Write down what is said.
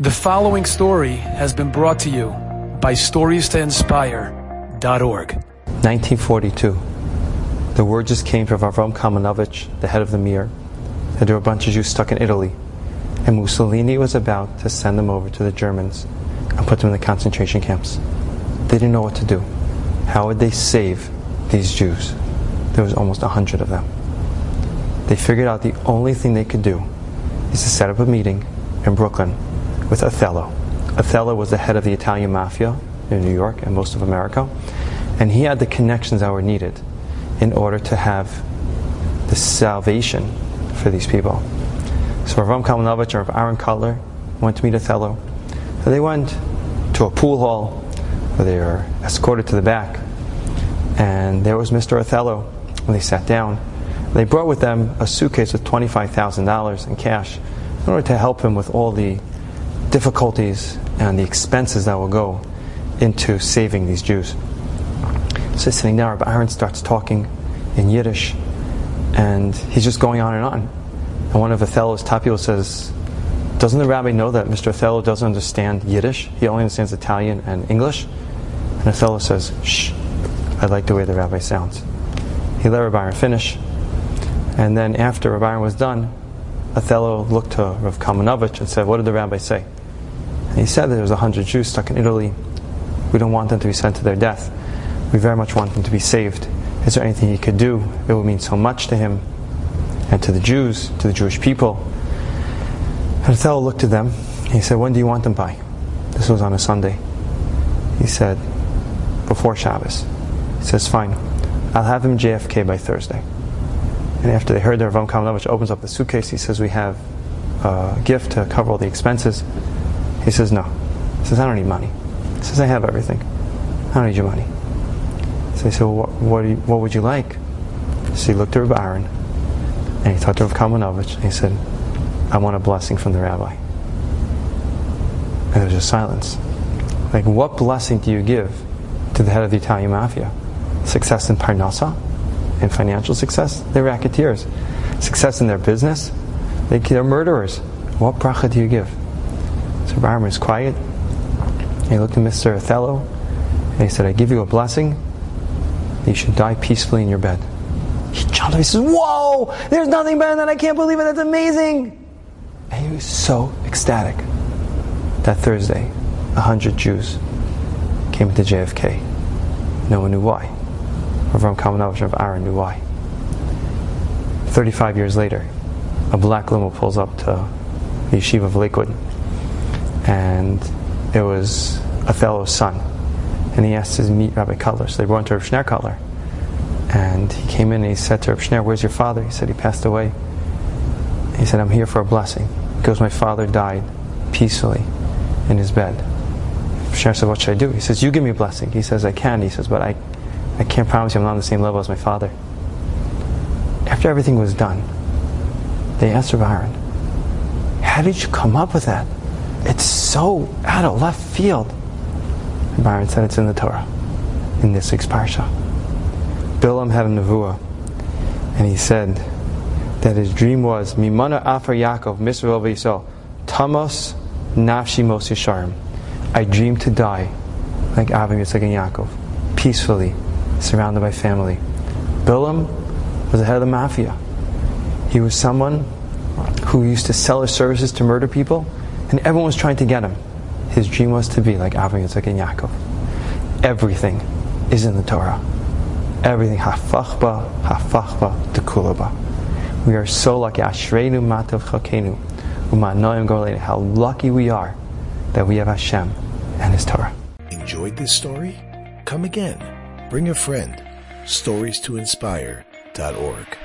The following story has been brought to you by StoriesToInspire.org. 1942. The word just came from Avram Kamenovich, the head of the Mir, that there were a bunch of Jews stuck in Italy, and Mussolini was about to send them over to the Germans and put them in the concentration camps. They didn't know what to do. How would they save these Jews? There was almost a hundred of them. They figured out the only thing they could do is to set up a meeting in Brooklyn with Othello. Othello was the head of the Italian mafia in New York and most of America, and he had the connections that were needed in order to have the salvation for these people. So Rav Kamenovich or Aaron Kotler went to meet Othello. So they went to a pool hall where they were escorted to the back, and there was Mr. Othello. And they sat down, they brought with them a suitcase with $25,000 in cash in order to help him with all the difficulties and the expenses that will go into saving these Jews. So sitting there, Rabbi Aaron starts talking in Yiddish, and he's just going on and on. And one of Othello's people says, Doesn't the rabbi know that Mr. Othello doesn't understand Yiddish? He only understands Italian and English? And Othello says, Shh, I like the way the rabbi sounds. He let Rabbi Aaron finish, and then after Rabbi Aaron was done, Othello looked to Rav Kamenovich and said, What did the rabbi say? He said there was a hundred Jews stuck in Italy. We don't want them to be sent to their death. We very much want them to be saved. Is there anything he could do? It would mean so much to him and to the Jews, to the Jewish people. And looked at them. He said, When do you want them by? This was on a Sunday. He said, Before Shabbos. He says, Fine. I'll have them JFK by Thursday. And after they heard their Rav Kamenovich opens up the suitcase, he says, We have a gift to cover all the expenses. He says, No. He says, I don't need money. He says, I have everything. I don't need your money. So he said, Well, what, what, you, what would you like? So he looked at Rabbi Aaron and he talked to Rav Kamenovich and he said, I want a blessing from the rabbi. And there was just silence. Like, what blessing do you give to the head of the Italian mafia? Success in Parnassa? In financial success? They're racketeers. Success in their business? They, they're murderers. What bracha do you give? So Rabbi was quiet. He looked at Mr. Othello and he said, I give you a blessing. You should die peacefully in your bed. He jumped up. He says, Whoa! There's nothing better than that. I can't believe it. That's amazing. And he was so ecstatic. That Thursday, a hundred Jews came to JFK. No one knew why. Avram Kamenovich of Aaron knew why. 35 years later, a black limo pulls up to the yeshiva of Lakewood, and it was Othello's son. And he asked to meet Rabbi Kotler. So they went to Rav Schneur Kotler. And he came in and he said to Rav Schneur, Where's your father? He said, He passed away. He said, I'm here for a blessing. Because my father died peacefully in his bed. Rav Schneur said, What should I do? He says, You give me a blessing. He says, I can. He says, But I, I can't promise you I'm not on the same level as my father. After everything was done, they asked Rav Aaron, How did you come up with that? It's so out of left field. Byron said it's in the Torah, in this week's parsha. Bilam had a nevuah, and he said that his dream was Mimana Afar Yaakov Misrael V'Yisrael Tamos Nafshi Mos. I dreamed to die like Avram Yitzchak and Yaakov, peacefully, surrounded by family. Bilam was the head of the mafia. He was someone who used to sell his services to murder people, and everyone was trying to get him. His dream was to be like Avraham, Yitzchak and Yaakov. Everything is in the Torah. Everything hafachba, hafachba, tekulaba. We are so lucky. Ashreinu matav chakenu. How lucky we are that we have Hashem and His Torah. Enjoyed this story? Come again. Bring a friend. Stories to inspire.org.